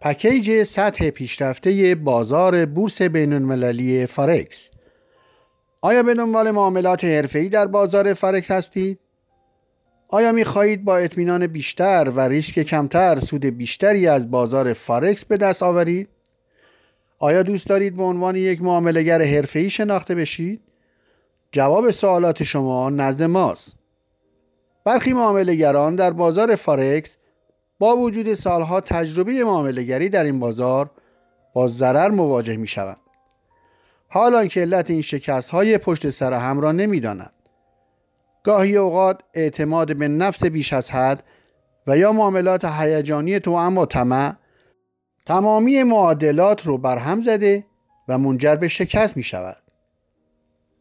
پکیج سطح پیشرفته بازار بورس بین المللی فارکس آیا به دنبال معاملات حرفه‌ای در بازار فارکس هستید؟ آیا می خواهید با اطمینان بیشتر و ریسک کمتر سود بیشتری از بازار فارکس به دست آورید؟ آیا دوست دارید به عنوان یک معاملهگر حرفه‌ای شناخته بشید؟ جواب سوالات شما نزد ماست. برخی معاملهگران در بازار فارکس با وجود سالها تجربه معاملهگری در این بازار با ضرر مواجه می شوند. حالا که علت این شکست های پشت سر هم را نمی دانند. گاهی اوقات اعتماد به نفس بیش از حد و یا معاملات هیجانی تو اما طمع تمامی معادلات رو برهم زده و منجر به شکست می شود.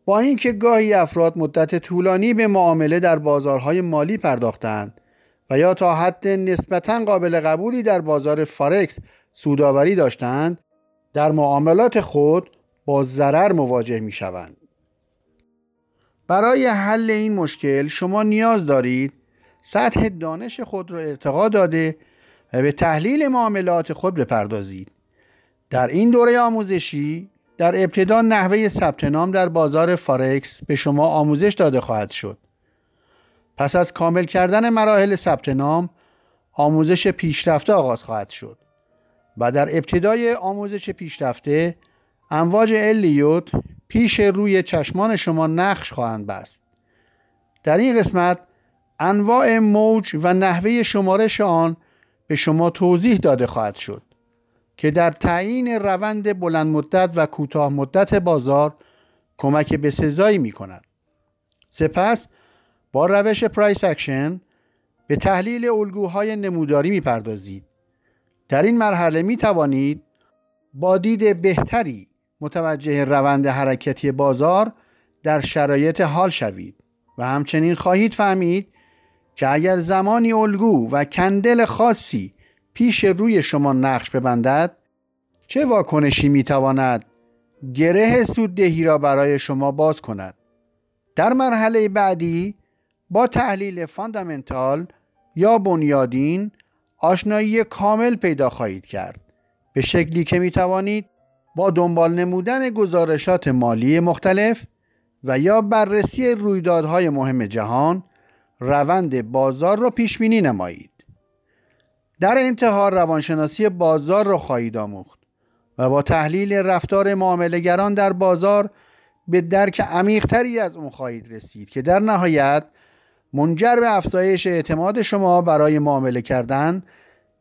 با اینکه گاهی افراد مدت طولانی به معامله در بازارهای مالی پرداختند و یا تا حد نسبتا قابل قبولی در بازار فارکس سوداوری داشتند در معاملات خود با ضرر مواجه می شوند. برای حل این مشکل شما نیاز دارید سطح دانش خود را ارتقا داده و به تحلیل معاملات خود بپردازید. در این دوره آموزشی در ابتدا نحوه ثبت نام در بازار فارکس به شما آموزش داده خواهد شد. پس از کامل کردن مراحل ثبت نام آموزش پیشرفته آغاز خواهد شد و در ابتدای آموزش پیشرفته امواج الیوت پیش روی چشمان شما نقش خواهند بست در این قسمت انواع موج و نحوه شمارش آن به شما توضیح داده خواهد شد که در تعیین روند بلند مدت و کوتاه مدت بازار کمک بسزایی می کند. سپس با روش price action به تحلیل الگوهای نموداری می پردازید. در این مرحله می توانید با دید بهتری متوجه روند حرکتی بازار در شرایط حال شوید و همچنین خواهید فهمید که اگر زمانی الگو و candle خاصی پیش روی شما نقش ببندد چه واکنشی می‌تواند گره سوددهی را برای شما باز کند در مرحله بعدی با تحلیل فاندامنتال یا بنیادین آشنایی کامل پیدا خواهید کرد. به شکلی که می توانید با دنبال نمودن گزارشات مالی مختلف و یا بررسی رویدادهای مهم جهان روند بازار را پیش بینی نمایید. در انتها روانشناسی بازار را خواهید آموخت و با تحلیل رفتار معاملهگران در بازار به درک عمیقتری از اون خواهید رسید که در نهایت منجر به افزایش اعتماد شما برای معامله کردن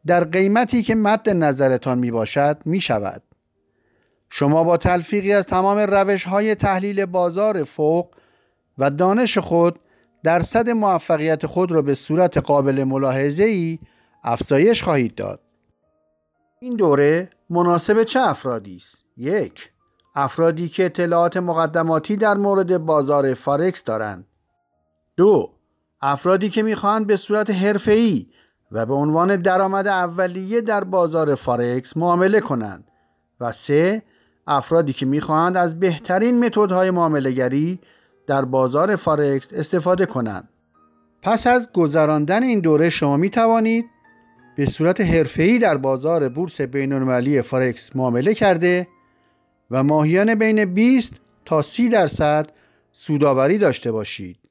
در قیمتی که مد نظرتان می باشد می شود. شما با تلفیقی از تمام روش های تحلیل بازار فوق و دانش خود درصد موفقیت خود را به صورت قابل ملاحظه ای افزایش خواهید داد. این دوره مناسب چه افرادی است؟ یک افرادی که اطلاعات مقدماتی در مورد بازار فارکس دارند. دو افرادی که می‌خواهند به صورت حرفه‌ای و به عنوان درآمد اولیه در بازار فارکس معامله کنند و سه افرادی که می‌خواهند از بهترین متدهای معاملهگری در بازار فارکس استفاده کنند. پس از گذراندن این دوره شما می توانید به صورت حرفه‌ای در بازار بورس بین‌المللی فارکس معامله کرده و ماهیانه بین 20 تا 30 درصد سوداوری داشته باشید.